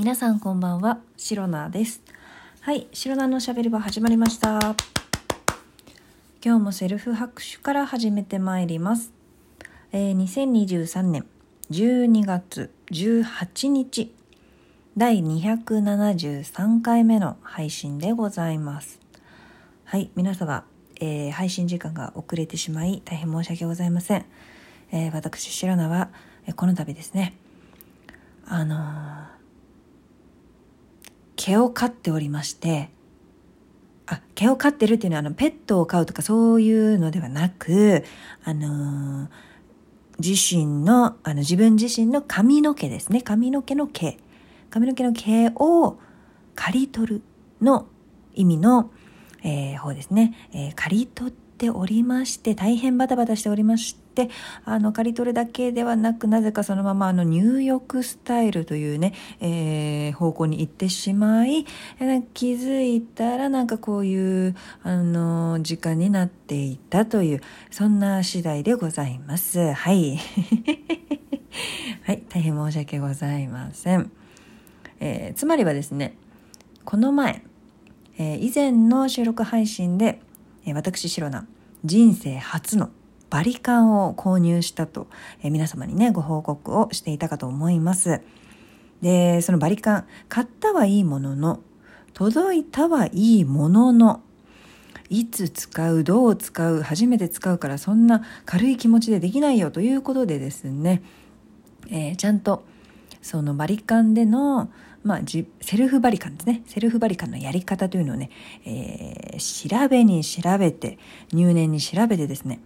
皆さんこんばんは、シロナです。はい、シロナのしゃべり場始まりました。今日もセルフ拍手から始めてまいります。えー2023年12月18日、第273回目の配信でございます。はい、皆様、えー配信時間が遅れてしまい大変申し訳ございません。えー私、シロナは、えこの度ですね、あのー毛を飼っておりまして、あ、毛を飼ってるっていうのは、あの、ペットを飼うとかそういうのではなく、あのー自身の、あの、自分自身の髪の毛ですね。髪の毛の毛。髪の毛の毛を刈り取るの意味の、えー方ですね。えー刈り取っておりまして、大変バタバタしておりまして、あの、刈り取るだけではなく、なぜかそのまま、あの、入浴スタイルというね、えー方向に行ってしまい、気づいたらなんかこういう、あの、時間になっていたという、そんな次第でございます。はい。はい、大変申し訳ございません。えーつまりはですね、この前、えー以前の収録配信で、えー私、シロナ、人生初のバリカンを購入したと、えー皆様にね、ご報告をしていたかと思います。で、そのバリカン、買ったはいいものの、届いたはいいものの、いつ使う、どう使う、初めて使うからそんな軽い気持ちでできないよということでですね、えーちゃんとそのバリカンでの、まあ、セルフバリカンですね。セルフバリカンのやり方というのをね、えー調べに調べて、入念に調べてですね、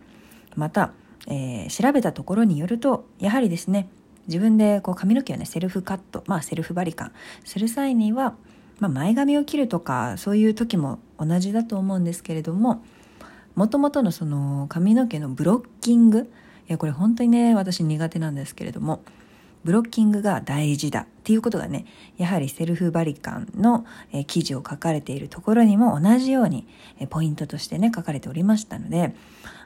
また、えー調べたところによると、やはりですね、自分でこう髪の毛をね、セルフカット、まあセルフバリカンする際には、まあ前髪を切るとか、そういう時も同じだと思うんですけれども、もともとのその髪の毛のブロッキング、いやこれ本当にね、私苦手なんですけれども、ブロッキングが大事だ。っていうことがね、やはりセルフバリカンの、え記事を書かれているところにも同じように、えポイントとしてね、書かれておりましたので、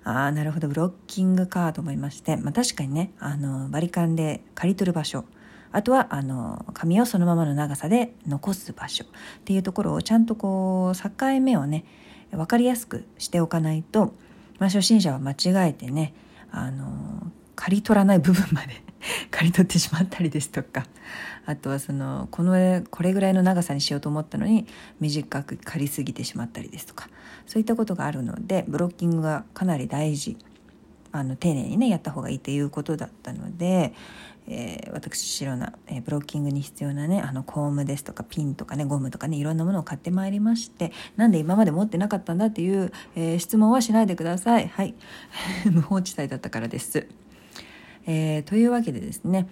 ああ、なるほど、ブロッキングかと思いまして、まあ確かにね、あの、バリカンで刈り取る場所、あとは、あの、髪をそのままの長さで残す場所っていうところをちゃんとこう、境目をね、分かりやすくしておかないと、まあ初心者は間違えてね、あの、刈り取らない部分まで 刈り取ってしまったりですとか。あとはそのこのこれぐらいの長さにしようと思ったのに短く刈りすぎてしまったりですとか。そういったことがあるのでブロッキングがかなり大事。あの丁寧にねやった方がいいということだったので、えー私白な、えーブロッキングに必要なねあのコームですとかピンとかねゴムとかねいろんなものを買ってまいりましてなんで今まで持ってなかったんだっていう、えー質問はしないでください。はい。無法地帯だったからです。えーというわけでですね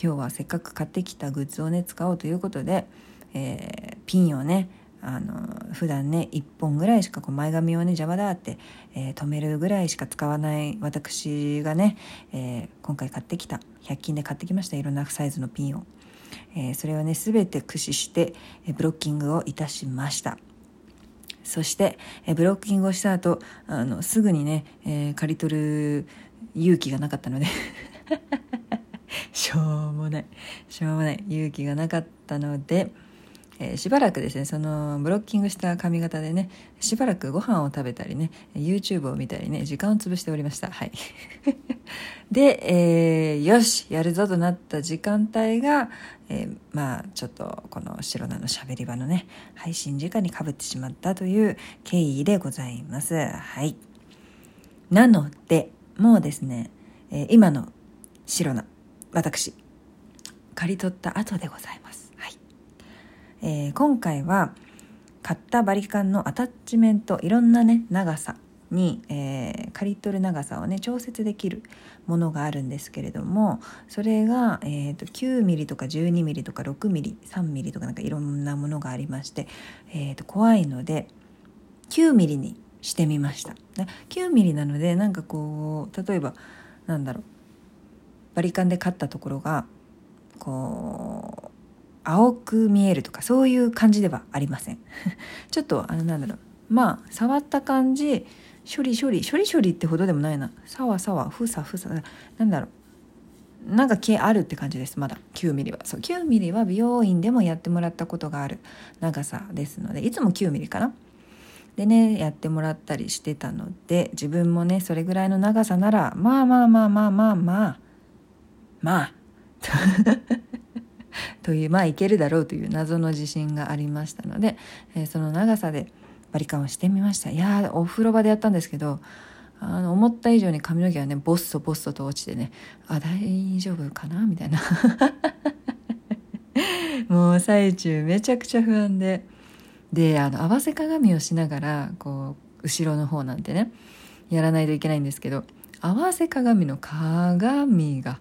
今日はせっかく買ってきたグッズをね使おうということで、えーピンをねあの普段ね1本ぐらいしかこう前髪をね邪魔だって、えー止めるぐらいしか使わない私がね、えー今回買ってきた100均で買ってきましたいろんなサイズのピンを、えーそれをね全て駆使して、えブロッキングをいたしました。そして、えブロッキングをした後あのすぐにね、え刈り取る勇気がなかったので しょうもない。しょうもない。勇気がなかったので、えーしばらくですねそのブロッキングした髪型でねしばらくご飯を食べたりね YouTube を見たりね時間を潰しておりました。はい。で、えーよしやるぞとなった時間帯が、えーまあちょっとこの白菜のしゃべり場のね配信時間にかぶってしまったという経緯でございます。はい。なのでもうですね、え今の白菜。私。刈り取った後でございます。はい。えー今回は買ったバリカンのアタッチメントいろんなね長さに、えー刈り取る長さをね調節できるものがあるんですけれどもそれが、えー、と 9mm とか 12mm とか 6mm3mm とかなんかいろんなものがありまして、えー、と怖いので 9mm にしてみました。9mm なのでなんかこう例えばなんだろう。バリカンで買ったところがこう青く見えるとかそういう感じではありません。ちょっとあのなんだろう。まあ触った感じ処理処理処理処理ってほどでもないな。さわさわふさふさなんだろう。なんか毛あるって感じですまだ。9ミリは。そう9ミリは美容院でもやってもらったことがある。長さですのでいつも9ミリかな。でねやってもらったりしてたので自分もねそれぐらいの長さならまあまあまあまあまあまあまあ。というまあいけるだろうという謎の自信がありましたので、えー、その長さでバリカンをしてみました。いやお風呂場でやったんですけどあの思った以上に髪の毛はねボッソボッソと落ちてねあ大丈夫かな？みたいな。もう最中めちゃくちゃ不安で。であの合わせ鏡をしながらこう後ろの方なんてねやらないといけないんですけど合わせ鏡の鏡が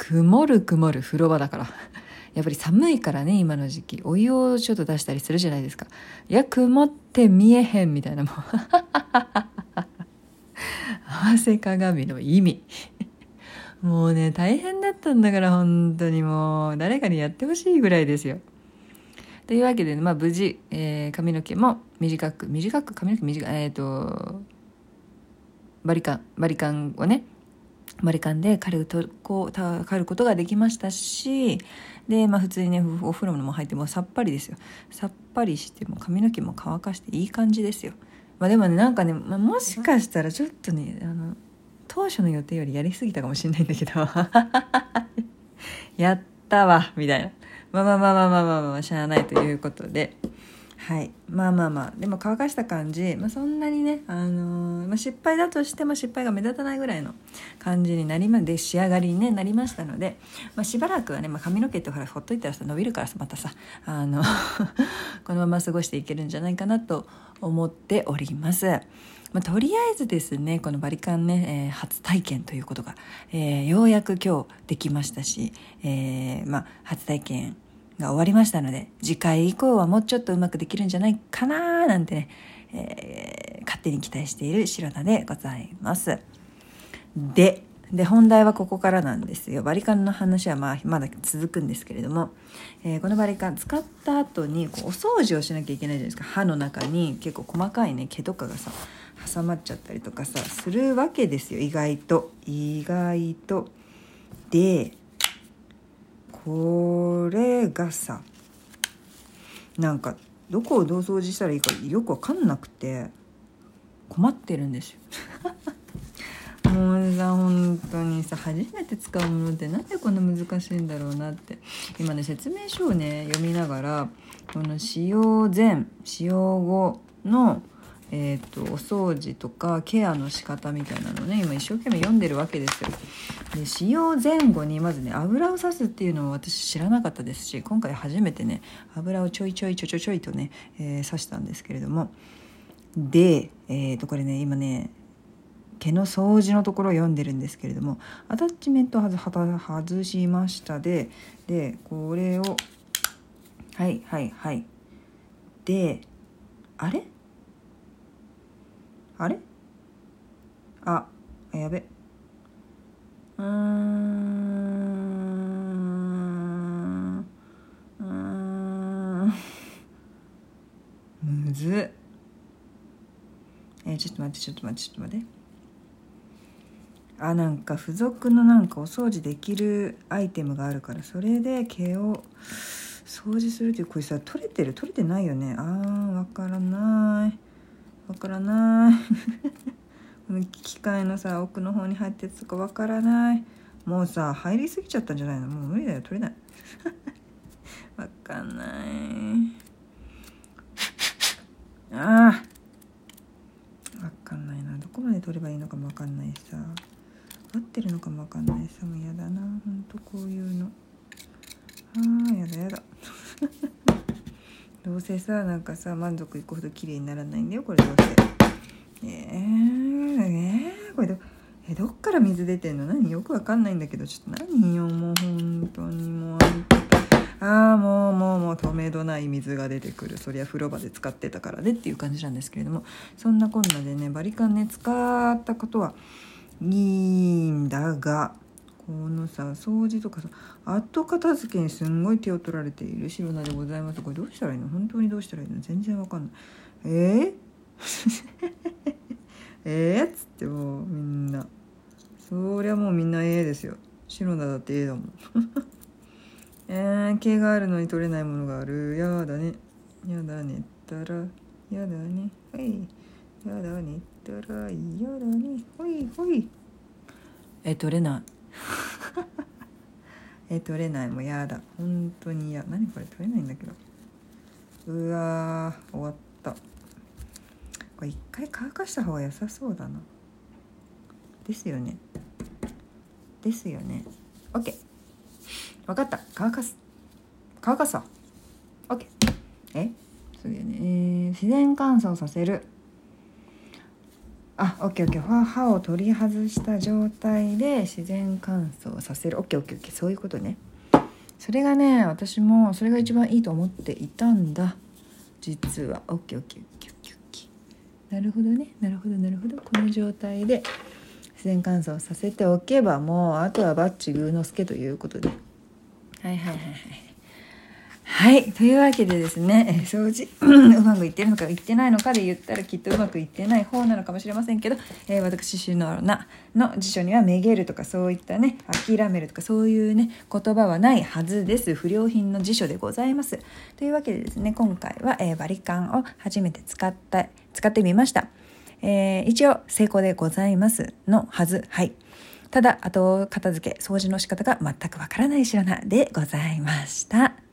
曇る曇る風呂場だから。やっぱり寒いからね今の時期。お湯をちょっと出したりするじゃないですか。いや曇って見えへんみたいなもう 合わせ鏡の意味。もうね大変だったんだから本当に。もう誰かにやってほしいぐらいですよ。というわけで、まあ、無事、えー、髪の毛も短く短く髪の毛短いえっ、ー、とバリカンバリカンをねバリカンで刈るとこう刈ることができましたしで、まあ、普通にねお風呂も入ってもさっぱりですよさっぱりしても髪の毛も乾かしていい感じですよまあでもねなんかね、まあ、もしかしたらちょっとねあの当初の予定よりやりすぎたかもしれないんだけどやったわみたいなまあまあまあまあまあまあまあしゃあないということではい。まあまあまあ。でも乾かした感じ、まあ、そんなにね、あのー、まあ、失敗だとしても失敗が目立たないぐらいの感じになりまで仕上がりに、ね、なりましたので、まあ、しばらくはね、まあ、髪の毛ってほらほっといたらさ伸びるからさまたさあの このまま過ごしていけるんじゃないかなと思っております。まあ、とりあえずですねこのバリカンね、えー、初体験ということが、えー、ようやく今日できましたし、えまあ、初体験が終わりましたので次回以降はもうちょっとうまくできるんじゃないかななんてね、えー、勝手に期待している白菜でございます。でで本題はここからなんですよ。バリカンの話はまあまだ続くんですけれども、えー、このバリカン使った後にこうお掃除をしなきゃいけないじゃないですか。歯の中に結構細かいね毛とかがさ挟まっちゃったりとかさするわけですよ。意外と。意外と。でこれがさなんかどこをどう掃除したらいいかよく分かんなくて。困ってるんですよ。もうさ本当にさ初めて使うものってなんでこんな難しいんだろうなって。今ね説明書をね読みながらこの使用前使用後のえーと、お掃除とかケアの仕方みたいなのね今一生懸命読んでるわけですよ。で使用前後にまずね油をさすっていうのを私知らなかったですし今回初めてね油をちょいちょいちょちょちょいとね、えー、刺したんですけれどもで、えー、とこれね今ね毛の掃除のところを読んでるんですけれどもアタッチメントは外しましたででこれをはいはいはいであれ？あれ？あやべ。うーん。うーん。むず。えちょっと待ってちょっと待ってちょっと待って。あなんか付属のなんかお掃除できるアイテムがあるからそれで毛を掃除するっていうこれさ取れてる？取れてないよね。あーわからない。わからない。この機械のさ奥の方に入ってるとかわからない。もうさ入りすぎちゃったんじゃないの？もう無理だよ取れない。わかんない。ああわかんないな。どこまで取ればいいのかもわかんないさ。合ってるのかもわかんないさ。もうやだなほんとこういうの。ああやだやだ。どうせさなんかさ満足いくほど綺麗にならないんだよこれどうせ。えー、えー、これどえどっから水出てんの？何よくわかんないんだけどちょっと何よもう本当にもう。ああもうもうもう止めどない水が出てくる。そりゃ風呂場で使ってたからねっていう感じなんですけれども。そんなこんなでねバリカンね使ったことはいいんだがのさ掃除とかさ後片付けにすんごい手を取られている白菜でございます。これどうしたらいいの？本当にどうしたらいいの？全然わかんない。えー、えー、っつってもうみんなそりゃもうみんなええですよ白菜だって A だもんえー、毛があるのに取れないものがあるやだねやだねったらやだねはいやだねったらやだねほいほいえ取れない え取れない。もうやだ。本当に嫌。何これ取れないんだけど。うわ終わった。これ一回乾かした方が良さそうだな。ですよね。ですよね。OK 分かった。乾かす。乾かそう OK え？そうだよね、えー、自然乾燥させる。あ、オッケーオッケー。歯を取り外した状態で自然乾燥させる。オッケーオッケーオッケー。そういうことね。それがね、私もそれが一番いいと思っていたんだ。実は。オッケーオッケーオッケーオッケーオッケー。なるほどね。なるほどなるほど。この状態で自然乾燥させておけばもうあとはバッチグーの助ということで。はいはいはいはい。はい。というわけでですね、え掃除 うまくいってるのかいってないのかで言ったらきっとうまくいってない方なのかもしれませんけど、えー、私、シノナの辞書にはめげるとかそういったね、諦めるとかそういうね、言葉はないはずです。不良品の辞書でございます。というわけでですね、今回は、えー、バリカンを初めて使った、使ってみました。えー、一応成功でございますのはず。はい。ただ、後片付け、掃除の仕方が全くわからない白菜でございました。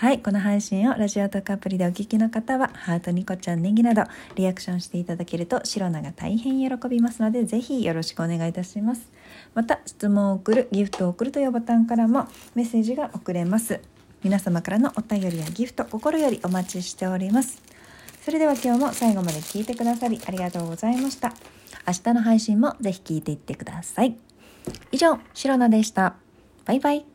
はい、この配信をラジオトークアプリでお聞きの方は、ハート、ニコちゃん、ネギなど、リアクションしていただけると、シロナが大変喜びますので、ぜひよろしくお願いいたします。また、質問を送る、ギフトを送るというボタンからもメッセージが送れます。皆様からのお便りやギフト、心よりお待ちしております。それでは今日も最後まで聞いてくださりありがとうございました。明日の配信もぜひ聞いていってください。以上、シロナでした。バイバイ。